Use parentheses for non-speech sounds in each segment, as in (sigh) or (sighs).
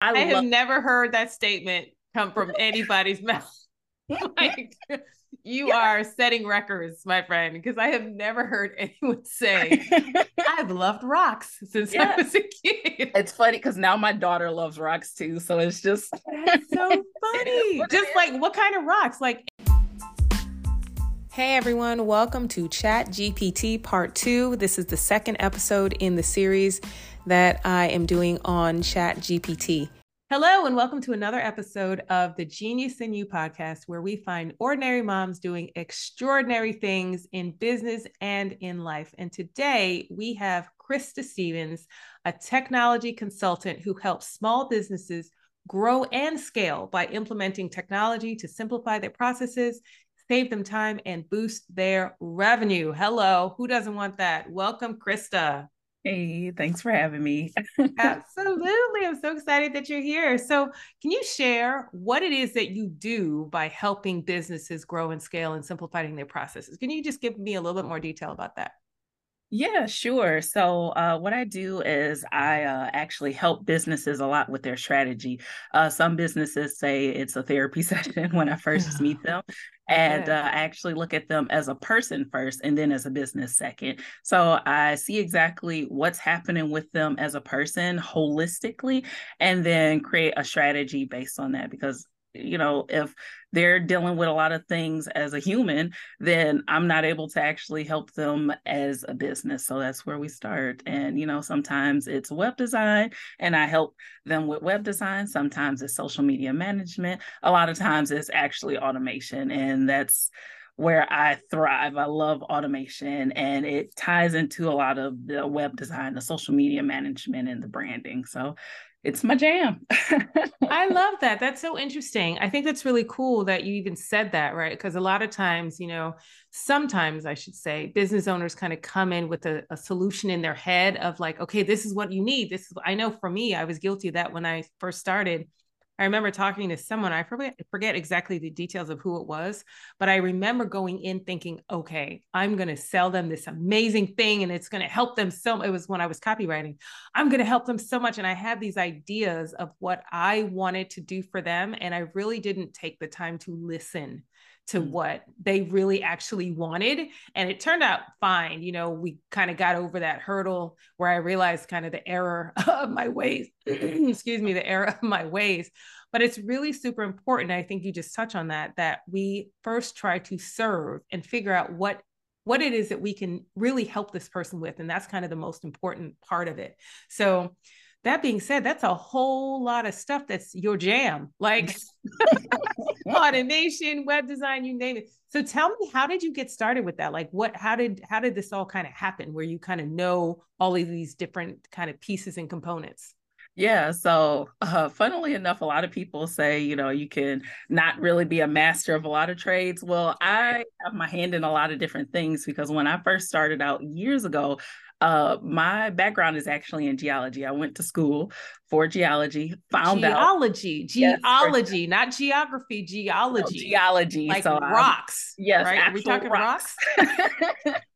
I, I have love- never heard that statement come from (laughs) anybody's mouth. (laughs) like you Yeah. are setting records, my friend, because I have never heard anyone say, (laughs) I've loved rocks since I was a kid. it's funny because now my daughter loves rocks too. So it's just oh, That's so funny. Just like what kind of rocks? Like Hey everyone, welcome to Chat GPT Part 2. This is the second episode in the series that I am doing on Chat GPT. Hello, and welcome to another episode of the Genius in You podcast, where we find ordinary moms doing extraordinary things in business and in life. And today we have Christa Stephens, a technology consultant who helps small businesses grow and scale by implementing technology to simplify their processes, save them time, and boost their revenue. Hello, who doesn't want that? Welcome, Christa. Hey, thanks for having me. (laughs) Absolutely. I'm so excited that you're here. So, can you share what it is that you do by helping businesses grow and scale and simplifying their processes? Can you just give me a little bit more detail about that? Yeah, sure. So, uh, what I do is I uh, actually help businesses a lot with their strategy. Uh, some businesses say it's a therapy (laughs) session when I first meet them, and Okay. uh, I actually look at them as a person first and then as a business second. So, I see exactly what's happening with them as a person holistically, and then create a strategy based on that because you know if they're dealing with a lot of things as a human then I'm not able to actually help them as a business. So that's where we start. And, you know, sometimes it's web design and I help them with web design. Sometimes it's social media management. A lot of times it's actually automation. And that's where I thrive. I love automation and it ties into a lot of the web design, the social media management, and the branding. So it's my jam. (laughs) I love that. That's so interesting. I think that's really cool that you even said that, right? Because a lot of times, you know, sometimes I should say, business owners kind of come in with a, a solution in their head of like, okay, this is what you need. This is, I know for me, I was guilty of that when I first started. I remember talking to someone, I forget, forget exactly the details of who it was, but I remember going in thinking, okay, I'm going to sell them this amazing thing and it's going to help them so it was when I was copywriting. I'm going to help them so much and I had these ideas of what I wanted to do for them and I really didn't take the time to listen to Mm. what they really actually wanted and it turned out fine you know we kind of got over that hurdle where i realized kind of the error (laughs) of my ways (clears throat) excuse me the error of my ways but it's really super important i think you just touch on that that we first try to serve and figure out what what it is that we can really help this person with and that's kind of the most important part of it so that being said that's a whole lot of stuff that's your jam like (laughs) automation web design you name it. So tell me how did you get started with that? Like what how did how did this all kind of happen where you kind of know all of these different kind of pieces and components? Yeah, so uh, funnily enough, a lot of people say, you know, you can not really be a master of a lot of trades. Well, I have my hand in a lot of different things because when I first started out years ago, uh, my background is actually in geology. I went to school for geology, found out geology Yes, geology not geography no, geology. geology. like so I'm- rocks Yes, right? Are we talking rocks, (laughs) (laughs)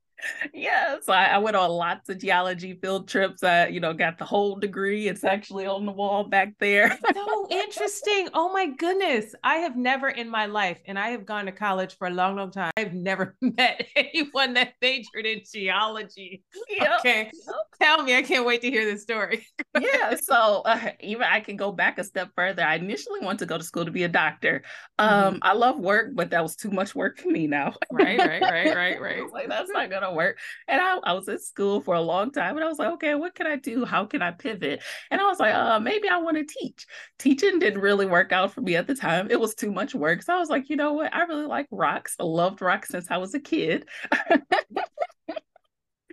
yeah, so I, I went on lots of geology field trips. I, you know, got the whole degree. It's actually on the wall back there. so interesting. Oh my goodness. I have never in my life, and I have gone to college for a long, long time. I've never (laughs) met anyone that majored in geology. Yep, Okay. yep. Tell me, I can't wait to hear this story. yeah (laughs) so uh, even i can go back a step further i initially wanted to go to school to be a doctor Mm-hmm. um i love work but that was too much work for me now Right, right, right, (laughs) right, right. like that's not gonna work. And I, I was at school for a long time and i was like okay what can i do? How can i pivot? And i was like uh maybe i want to teach. Teaching didn't really work out for me at the time. It was too much work. So i was like you know what? I really like rocks. I loved rocks since i was a kid. (laughs)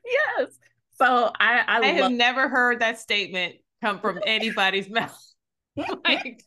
Yes. So i i, I have never heard that statement come from anybody's mouth. (laughs) (laughs) like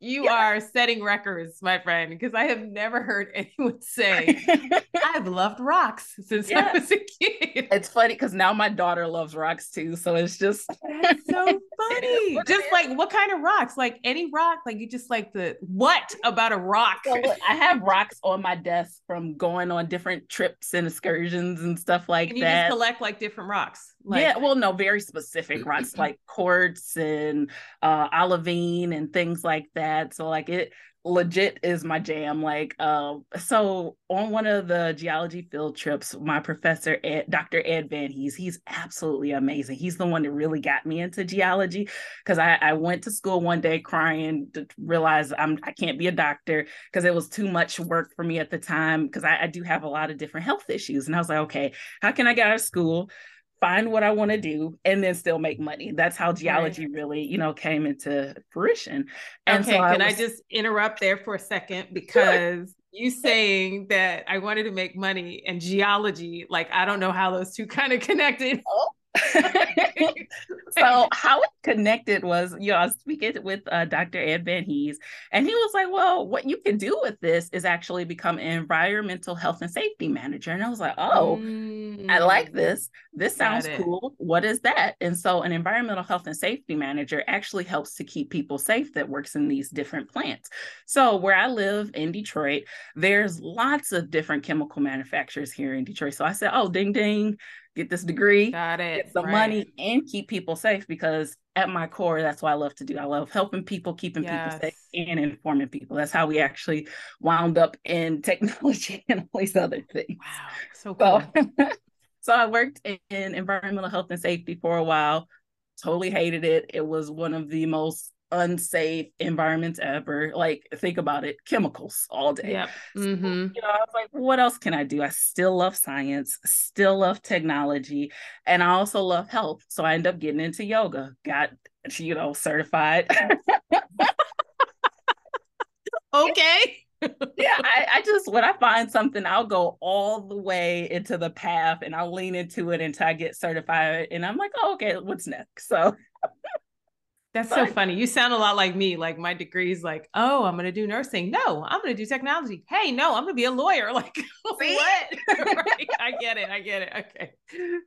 you Yeah. are setting records, my friend, because I have never heard (laughs) anyone say, (laughs) I've loved rocks since Yeah. I was a kid. It's funny because now my daughter loves rocks too. So it's just (laughs) That's so funny. Just like what kind of rocks? Like any rock? Like you just like the what about a rock? So look, I have rocks on my desk from going on different trips and excursions and stuff like and you that. just collect like different rocks. Like, yeah, well, no, very specific rocks like quartz and uh olivine and things like that. So like it legit is my jam. Like, uh, so on one of the geology field trips, my professor, Ed, Dr. Ed Van Hees, he's absolutely amazing. He's the one that really got me into geology because I, I went to school one day crying to realize I'm I can't be a doctor because it was too much work for me at the time because I, I do have a lot of different health issues. And I was like, okay, how can I get out of school? Find what I want to do and then still make money. That's how geology right. really, you know, came into fruition. And okay, so I can was... I just interrupt there for a second because you saying that I wanted to make money and geology, like I don't know how those two (laughs) kind of connected. Oh, (laughs) so how it connected was, you know, I was speaking with uh, Dr. Ed Van Hees, and he was like, "Well, what you can do with this is actually become an environmental health and safety manager." And I was like, "Oh, mm, I like mm-hmm. this. This sounds cool. What is that?" And so, an environmental health and safety manager actually helps to keep people safe that works in these different plants. So, where I live in Detroit, there's lots of different chemical manufacturers here in Detroit. So I said, "Oh, ding ding." get this degree, got it, get some right. money, and keep people safe because at my core, that's what I love to do. I love helping people, keeping yes. people safe, and informing people. That's how we actually wound up in (laughs) technology and all these other things. Wow, so cool. So, (laughs) so I worked in environmental health and safety for a while. Totally hated it. It was one of the most unsafe environments ever. Like, think about it, chemicals all day. Yeah. Mm-hmm. So, you know, I was like, what else can I do? I still love science, still love technology, and I also love health. So I ended up getting into yoga, got, you know, certified. (laughs) okay. Yeah, I, I, just when I find something, I'll go all the way into the path and I'll lean into it until I get certified. And I'm like, oh, okay, what's next? So (laughs) that's so funny. You sound a lot like me. Like my degree is like, oh, I'm gonna do nursing. No, I'm gonna do technology. Hey, no, I'm gonna be a lawyer. (laughs) Like what? (laughs) right. I get it. I get it. Okay.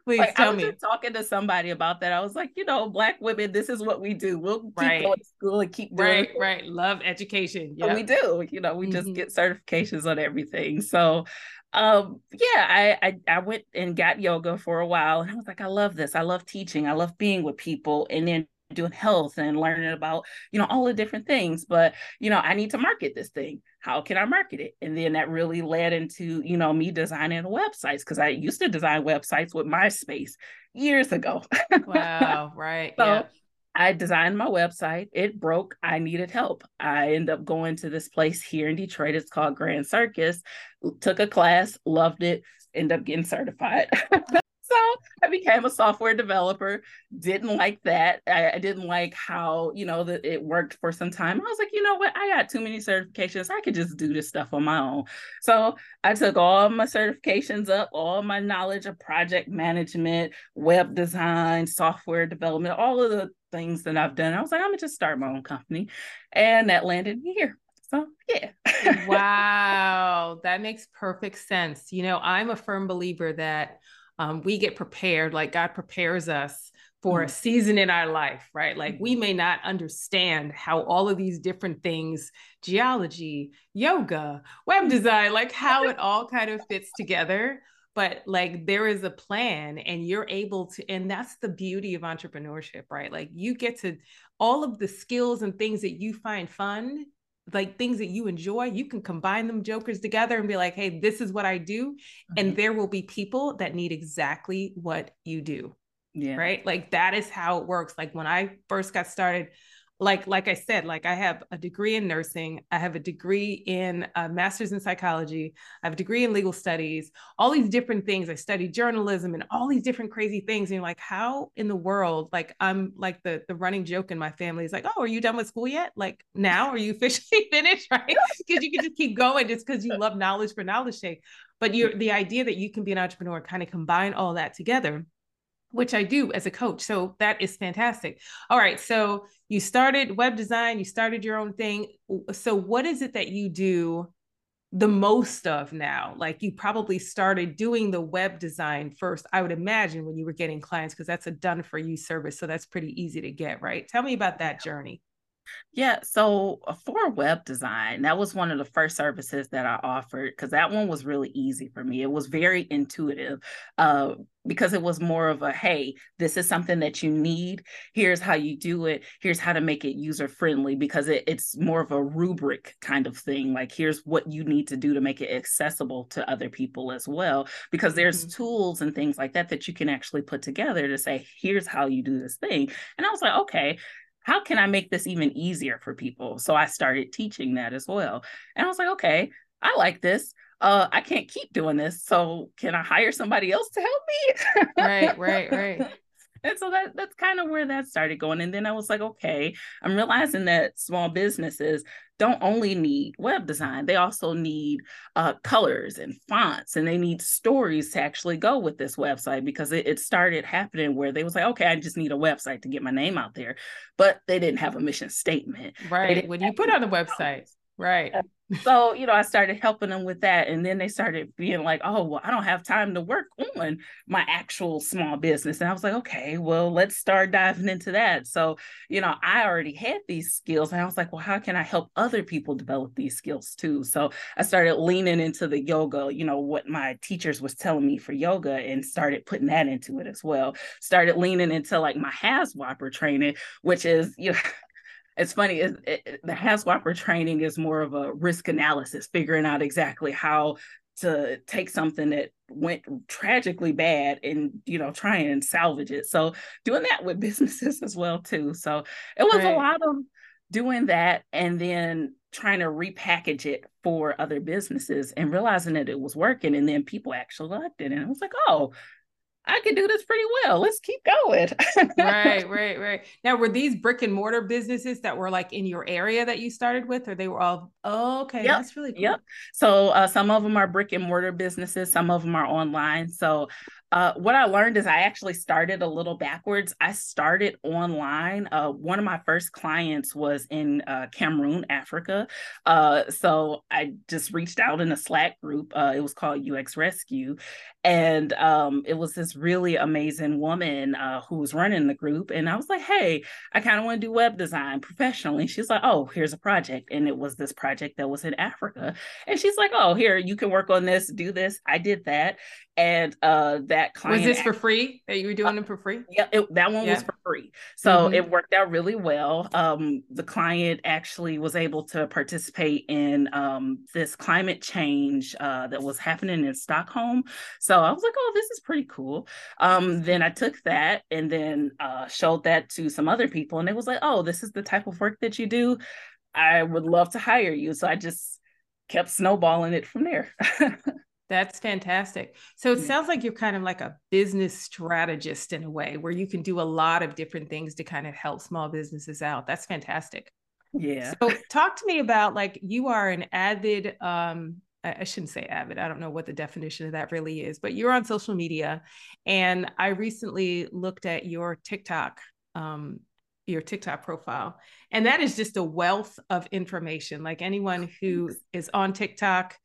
Please like, tell me. talking to somebody about that. I was like, you know, black women, this is what we do. We'll keep right. going to school and keep doing right, it. right. Love education. Yeah, we do. You know, we mm-hmm. just get certifications on everything. So um yeah I, I i went and got yoga for a while and i was like i love this i love teaching i love being with people and then doing health and learning about you know all the different things but you know i need to market this thing how can i market it and then that really led into you know me designing websites because i used to design websites with myspace years ago wow (laughs) right so yeah. I designed my website. It broke. I needed help. I end up going to this place here in Detroit. It's called Grand Circus. Took a class, loved it, ended up getting certified. (laughs) I became a software developer. Didn't like that. I, I, didn't like how, you know, that it worked for some time. I was like, you know what? I got too many certifications. I could just do this stuff on my own. So I took all my certifications up, all my knowledge of project management, web design, software development, all of the things that I've done. I was like, I'm gonna just start my own company. And that landed me here. So yeah. (laughs) wow. That makes perfect sense. You know, I'm a firm believer that um, we get prepared, like God prepares us for a mm. season in our life, right? Like we mm-hmm. may not understand how all of these different things, geology, yoga, web design, like how it (laughs) all kind of fits together. But like there is a plan, and you're able to, and that's the beauty of entrepreneurship, right? Like you get to all of the skills and things that you find fun like things that you enjoy, you can combine them jokers together and be like, hey, this is what I do. Mm-hmm. And there will be people that need exactly what you do. Yeah. Right. Like that is how it works. Like when I first got started, like like i said like i have a degree in nursing i have a degree in a master's in psychology i have a degree in legal studies all these different things i studied journalism and all these different crazy things and you're like how in the world like i'm like the the running joke in my family is like oh are you done with school yet? Like now? Are you (laughs) officially finished? Right? (laughs) Because you can just keep going just because you love knowledge for knowledge sake. But you're the idea that you can be an entrepreneur kind of combine all that together which I do as a coach. So that is fantastic. All right. So you started web design, you started your own thing. So what is it that you do the most of now? Like you probably started doing the web design first, I would imagine, when you were getting clients, because that's a done for you service. So that's pretty easy to get, right? Tell me about that journey. Yeah, so uh, for web design, that was one of the first services that I offered because that one was really easy for me. It was very intuitive uh, because it was more of a hey, this is something that you need. Here's how you do it. Here's how to make it user friendly because it, it's more of a rubric kind of thing. Like, here's what you need to do to make it accessible to other people as well. Because there's mm-hmm. tools and things like that that you can actually put together to say, here's how you do this thing. And I was like, okay, how can I make this even easier for people? So I started teaching that as well. And I was like, okay, I like this. Uh, I can't keep doing this. So can I hire somebody else to help me? right, right, (laughs) right. and so that that's kind of where that started going. And then I was like, okay, I'm realizing that small businesses don't only need web design, they also need uh, colors and fonts, and they need stories to actually go with this website because it, it started happening where they was like, okay, I just need a website to get my name out there, but they didn't have a mission statement. Right. When you put on the website, right. Uh, so you know i started helping them with that and then they started being like oh well i don't have time to work on my actual small business. And i was like okay well let's start diving into that. So you know i already had these skills and i was like well how can i help other people develop these skills too? So i started leaning into the yoga you know what my teachers was telling me for yoga and started putting that into it as well. Started leaning into like my HAZWOPER training which is you know (laughs) it's funny it, it, the HAZWOPER training is more of a risk analysis figuring out exactly how to take something that went tragically bad and you know try and salvage it so doing that with (laughs) businesses as well too so it was right. a lot of doing that and then trying to repackage it for other businesses and realizing that it was working and then people actually liked it and i was like oh I can do this pretty well. Let's keep going. right, (laughs) right, right. Now, were these brick and mortar businesses that were like in your area that you started with, or they were all? Oh, okay, yep. that's really cool. Yep. So uh, some of them are brick and mortar businesses. Some of them are online. So uh, what I learned is I actually started a little backwards. I started online. Uh, one of my first clients was in uh, Cameroon, Africa. Uh, so I just reached out in a Slack group. Uh, it was called UX Rescue. And um, it was this really amazing woman uh, who was running the group. And I was like, hey, I kind of want to do web design professionally. She's like, oh, here's a project. And it was this project that was in Africa. And she's like, oh, here, you can work on this, do this. I did that and uh that client was this for free that you were doing uh, it for free yeah it, that one yeah. was for free so mm-hmm. it worked out really well um the client actually was able to participate in um this climate change uh that was happening in stockholm so i was like oh this is pretty cool um then i took that and then uh showed that to some other people and it was like oh this is the type of work that you do i would love to hire you so i just kept snowballing it from there (laughs) That's fantastic. So it yeah. sounds like you're kind of like a business strategist in a way where you can do a lot of different things to kind of help small businesses out. That's fantastic. Yeah. So talk to me about like you are an avid um I shouldn't say avid. I don't know what the definition of that really is, but you're on social media and I recently looked at your TikTok um your TikTok profile. And that is just a wealth of information. Like anyone who is on TikTok,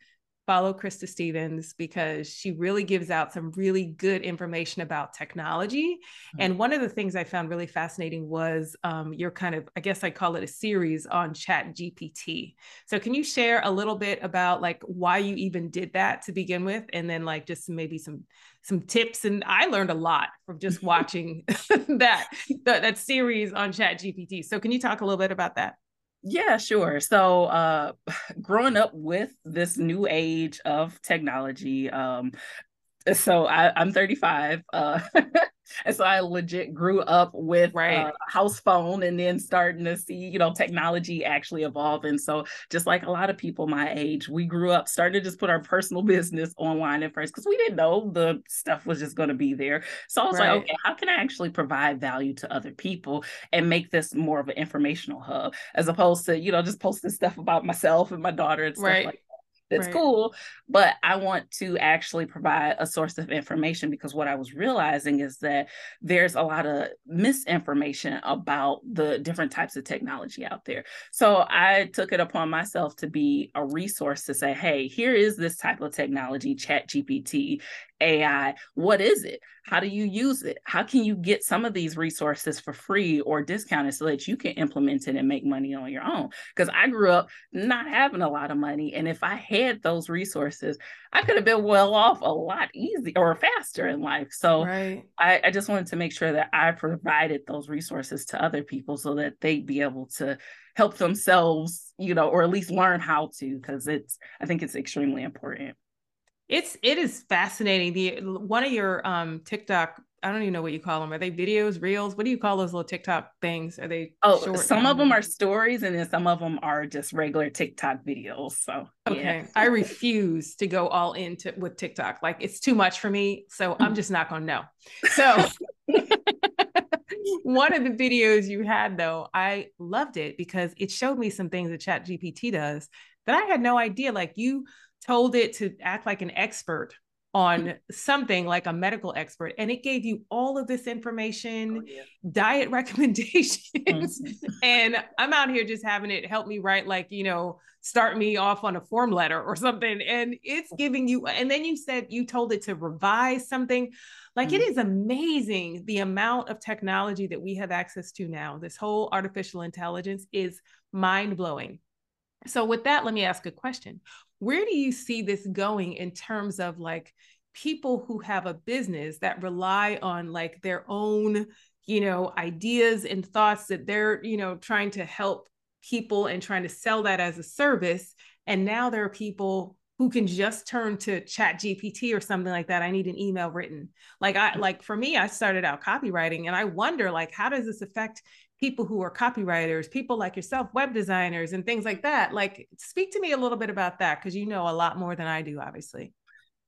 follow Christa Stephens because she really gives out some really good information about technology. Mm-hmm. And one of the things I found really fascinating was um, your kind of, I guess I call it a series on Chat GPT. So can you share a little bit about like why you even did that to begin with, and then like just maybe some some tips? And I learned a lot from just (laughs) watching (laughs) that, that that series on Chat GPT. So can you talk a little bit about that? Yeah, sure. So, uh, (sighs) growing up with this new age of technology, um, (laughs) so I, am 35. Uh, (laughs) and so I legit grew up with right. a house phone and then starting to see, you know, technology actually evolving. So just like a lot of people my age, we grew up starting to just put our personal (laughs) business online at first because we didn't know the stuff was just going to be there. So I was right. like, okay, how can I actually provide value to other people and make this more of an informational hub as opposed to, you know, just posting stuff about myself and my daughter and stuff right. like that's right. cool but i want to actually provide a source of information because what i was realizing is that there's a lot of misinformation about the different types of technology out there so i took it upon myself to be a resource to say hey here is this type of technology chat gpt AI. What is it? How do you use it? How can you get some of these resources for free or discounted so that you can implement it and make money on your own? Because I grew up not having a lot of money. And if I had those resources, I could have been well off a lot easier or faster in life. So right. I, I just wanted to make sure that I provided those resources to other people so that they'd be able to help themselves, you know, or at least learn how to, because it's, I think it's extremely important. It's it is fascinating. The one of your um TikTok, I don't even know what you call them. Are they videos, reels? What do you call those little TikTok things? Are they? Oh, short? some of them are stories, and then some of them are just regular TikTok videos. So okay, yeah. I refuse to go all into with TikTok. Like it's too much for me. So I'm just not gonna know. So. (laughs) one of the videos you had though i loved it because it showed me some things that chat gpt does that i had no idea like you told it to act like an expert on something like a medical expert and it gave you all of this information oh, yeah. diet (laughs) recommendations mm-hmm. and i'm out here just having it help me write like you know start me off on a form letter or something and it's giving you and then you said you told it to revise something like mm-hmm. it is amazing the amount of technology that we have access to now this whole artificial intelligence is mind blowing so with that let me ask a question where do you see this going in terms of like people who have a business that rely on like their own you know ideas and thoughts that they're you know trying to help people and trying to sell that as a service? And now there are people who can just turn to chat gpt or something like that i need an email written like i like for me i started out copywriting and i wonder like how does this affect people who are copywriters, people like yourself, web designers, and things like that. Like, speak to me a little bit about that because you know a lot more than I do, obviously.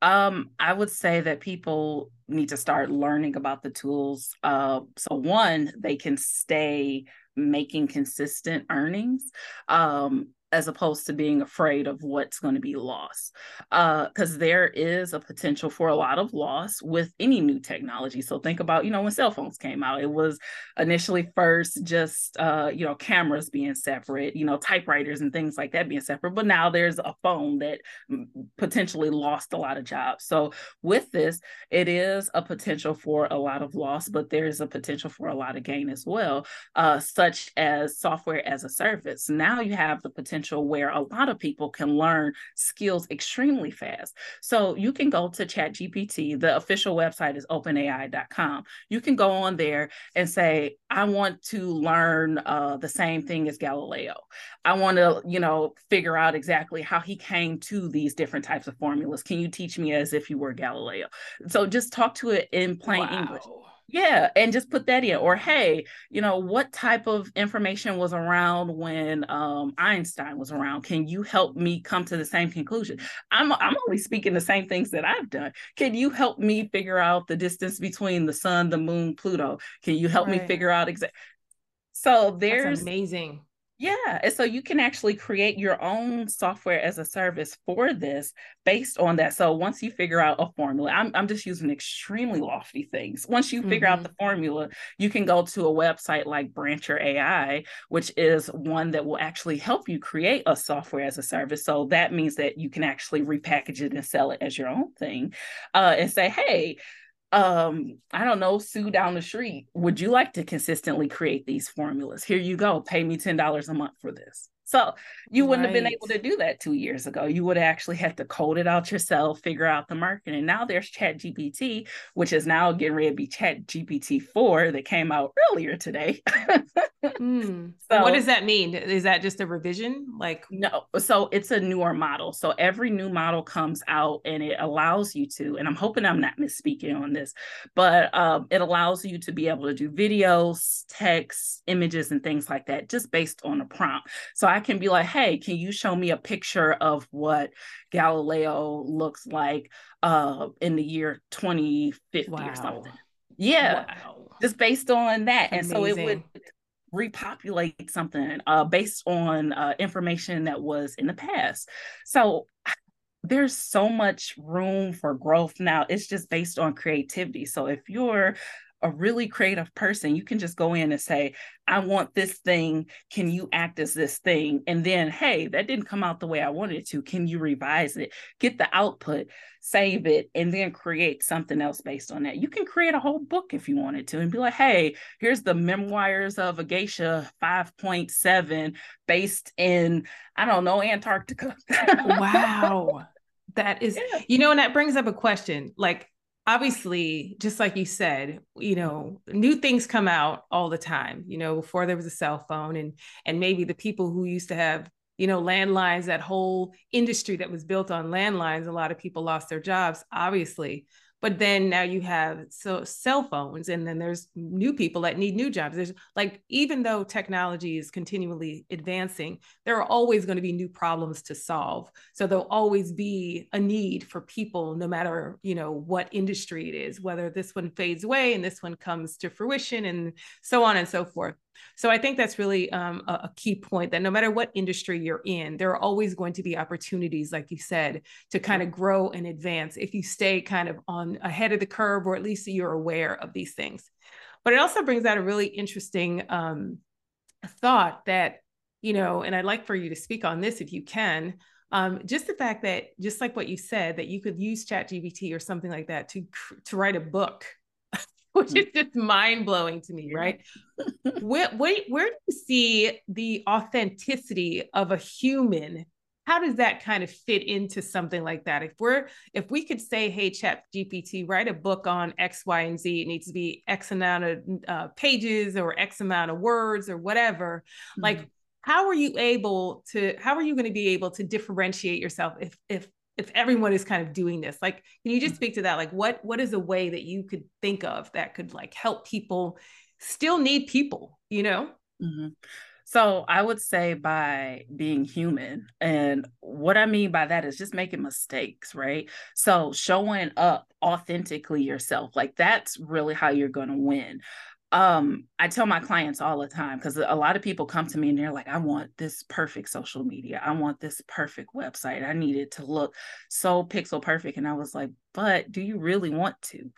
Um, I would say that people need to start learning about the tools. Uh, so one, they can stay making consistent earnings. Um, as opposed to being afraid of what's going to be lost. Because uh, there is a potential for a lot of loss with any new technology. So think about, you know, when cell phones came out, it was initially first just, uh, you know, cameras being separate, you know, typewriters and things like that being separate. But now there's a phone that potentially lost a lot of jobs. So with this, it is a potential for a lot of loss, but there's a potential for a lot of gain as well, uh, such as software as a service. Now you have the potential potential where a lot of people can learn skills extremely fast. So you can go to ChatGPT. The official website is openai.com. You can go on there and say, I want to learn uh, the same thing as Galileo. I want to, you know, figure out exactly how he came to these different types of formulas. Can you teach me as if you were Galileo? So just talk to it in plain wow. English yeah, and just put that in. Or hey, you know, what type of information was around when um, Einstein was around? Can you help me come to the same conclusion? I'm I'm only speaking the same things that I've done. Can you help me figure out the distance between the sun, the moon, Pluto? Can you help right. me figure out exactly? So there's That's amazing. Yeah. And so you can actually create your own software as a service for this based on that. So once you figure out a formula, I'm, I'm just using extremely lofty things. Once you figure mm-hmm. out the formula, you can go to a website like Brancher AI, which is one that will actually help you create a software as a service. So that means that you can actually repackage it and sell it as your own thing uh, and say, hey, um i don't know sue down the street would you like to consistently create these formulas? Here you go pay me $10 a month for this so you wouldn't right. have been able to do that two years ago. You would actually have to code it out yourself, figure out the marketing. Now there's Chat GPT, which is now getting ready to be Chat GPT 4 that came out earlier today. (laughs) mm. so, what does that mean? Is that just a revision? Like no, so it's a newer model. So every new model comes out and it allows you to, and I'm hoping I'm not misspeaking on this, but um, it allows you to be able to do videos, text, images, and things like that just based on a prompt. So I I can be like, hey, can you show me a picture of what Galileo looks like uh, in the year 2050 wow. or something? Yeah. Wow. Just based on that. Amazing. And so it would repopulate something uh, based on uh, information that was in the past. So there's so much room for growth now. It's just based on creativity. So if you're a really creative person, you can just go in and say, I want this thing. Can you act as this thing? And then, hey, that didn't come out the way I wanted to. Can you revise it? Get the output, save it, and then create something else based on that. You can create a whole book if you wanted to and be like, hey, here's the memoirs of a geisha 5.7 based in, I don't know, Antarctica. wow. That is, (laughs) yeah. you know, and that brings up a question. Like, obviously, just like you said, you know, new things come out all the time. You know, before there was a cell phone, and and maybe the people who used to have you know landlines, that whole industry that was built on landlines, a lot of people lost their jobs, obviously but then now you have so cell phones and then there's new people that need new jobs. There's like even though technology is continually advancing there are always going to be new problems to solve. So there'll always be a need for people no matter you know what industry it is whether this one fades away and this one comes to fruition and so on and so forth so I think that's really um, a, a, key point that no matter what industry you're in, there are always going to be opportunities, like you said, to kind of grow and advance if you stay kind of on ahead of the curve, or at least you're aware of these things. But it also brings out a really interesting um, thought that, you know, and I'd like for you to speak on this if you can. Um, just the fact that, just like what you said, that you could use ChatGPT or something like that to to write a book which is just mind blowing to me, right? (laughs) where, where, where do you see the authenticity of a human? How does that kind of fit into something like that? If we're if we could say, "Hey, Chat GPT, write a book on X, Y, and Z. It needs to be X amount of uh, pages or X amount of words or whatever," mm-hmm. like how are you able to how are you going to be able to differentiate yourself if if if everyone is kind of doing this like can you just mm-hmm. speak to that like what what is a way that you could think of that could like help people still need people you know mm-hmm. so i would say by being human and what i mean by that is just making mistakes right so showing up authentically yourself like that's really how you're going to win um i tell my clients all the time because a lot of people come to me and they're like i want this perfect social media. I want this perfect website. I need it to look so pixel perfect. And i was like but do you really want to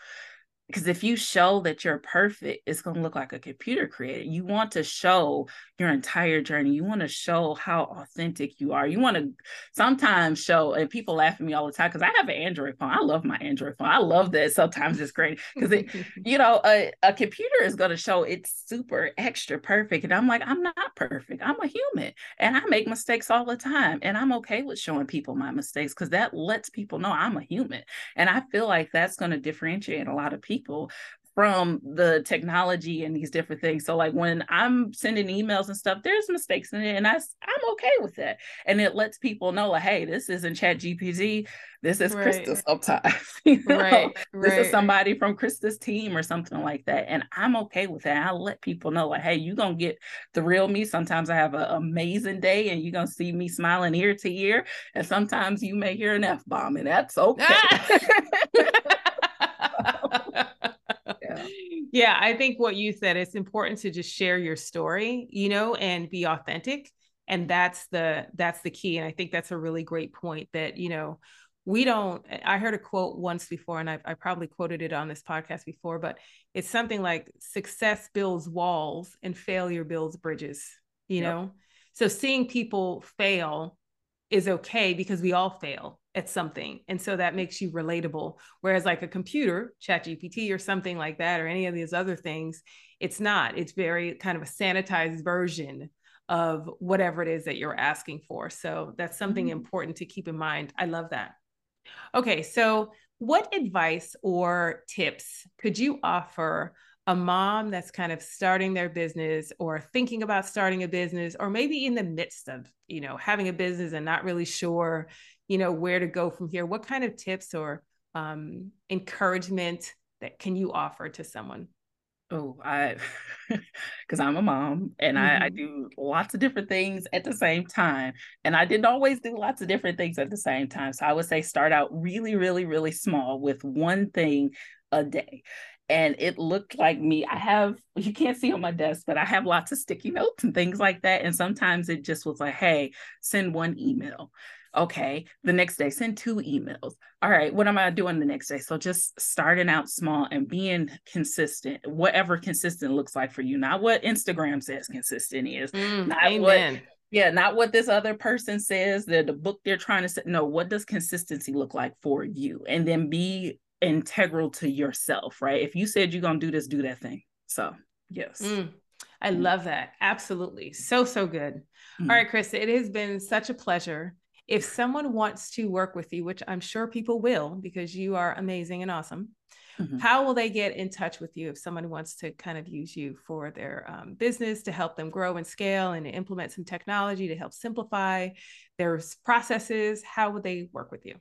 because if you show that you're perfect it's going to look like a computer created you want to show your entire journey. You want to show how authentic you are. You want to sometimes show and people laugh at me all the time because i have an android phone. I love my android phone. I love that (laughs) sometimes it's great. Because it (laughs) you know a, a computer is going to show it's super extra perfect and i'm like i'm not perfect. I'm a human and i make mistakes all the time and i'm okay with showing people my mistakes because that lets people know i'm a human. And i feel like that's going to differentiate a lot of people people from the technology and these different things. So like when I'm sending emails and stuff, there's mistakes in it and I, I'm okay with that. And it lets people know like, hey, this isn't chat GPT. This is right. Christa sometimes. (laughs) you know? right, This is somebody from Christa's team or something like that. And I'm okay with that. I let people know like, hey, you're going to get the real me. Sometimes I have an amazing day and you're going to see me smiling ear to ear. And sometimes you may hear an F-bomb and that's okay. Ah! (laughs) yeah. (gasps) yeah, I think what you said, it's important to just share your story, you know, and be authentic. And that's the that's the key. And I think that's a really great point that, you know, we don't i heard a quote once before and I, I, probably quoted it on this podcast before but it's something like success builds walls and failure builds bridges you yep. know so seeing people fail is okay because we all fail at something and so that makes you relatable. Whereas like a computer chat gpt or something like that or any of these other things it's not. It's very kind of a sanitized version of whatever it is that you're asking for. So that's something mm-hmm. important to keep in mind. I love that. Okay so what advice or tips could you offer a mom that's kind of starting their business or thinking about starting a business or maybe in the midst of you know having a business and not really sure you know where to go from here what kind of tips or um, encouragement that can you offer to someone oh i (laughs) because i'm a mom and mm-hmm. I, I do lots of different things at the same time and i didn't always do lots of different things at the same time so i would say start out really really really small with one thing a day and it looked like me. I have, you can't see on my desk, but I have lots of sticky notes and things like that. And sometimes it just was like, hey, send one email Okay. The next day, send two emails. All right. What am I doing the next day? So just starting out small and being consistent, whatever consistent looks like for you, not what Instagram says consistent is. Mm, not amen. what yeah, not what this other person says, the the book they're trying to say. No, what does consistency look like for you? And then be integral to yourself, right? If you said you're gonna do this, do that thing. So yes. Mm, I love that. Absolutely. So, so good. Mm. All right, Chris, it has been such a pleasure. If someone wants to work with you, which I'm sure people will because you are amazing and awesome, Mhm. how will they get in touch with you if someone wants to kind of use you for their um, business to help them grow and scale and implement some technology to help simplify their processes? How would they work with you?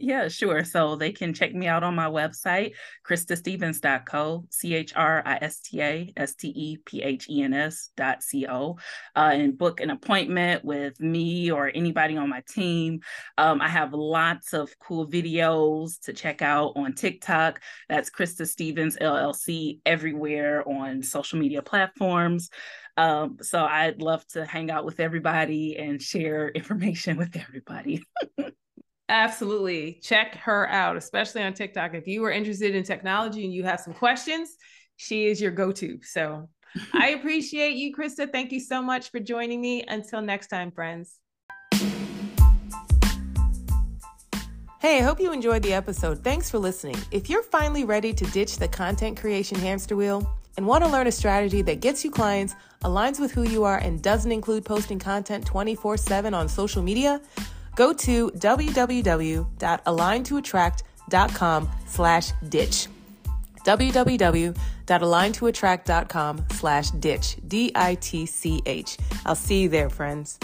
Yeah, sure. So they can check me out on my website, christastephens.co, C H R I S T A S T E P H E N S dot C O, uh, and book an appointment with me or anybody on my team. Um, I have lots of cool videos to check out on TikTok. That's Christa Stephens LLC everywhere on social media platforms. Um, so I'd love to hang out with everybody and share (laughs) information with everybody. (laughs) Absolutely. Check her out, especially on TikTok. If you are interested in technology and you have some questions, she is your go to. So I (laughs) appreciate you, Christa. Thank you so much for joining me. Until next time, friends. Hey, I hope you enjoyed the episode. Thanks for listening. If you're finally ready to ditch the content creation hamster wheel and want to learn a strategy that gets you clients, aligns with who you are, and doesn't include posting content 24 7 on social media, go to www.aligntoattract.com slash ditch. www.aligntoattract.com slash ditch. D-i-t-c-h i'll see you there friends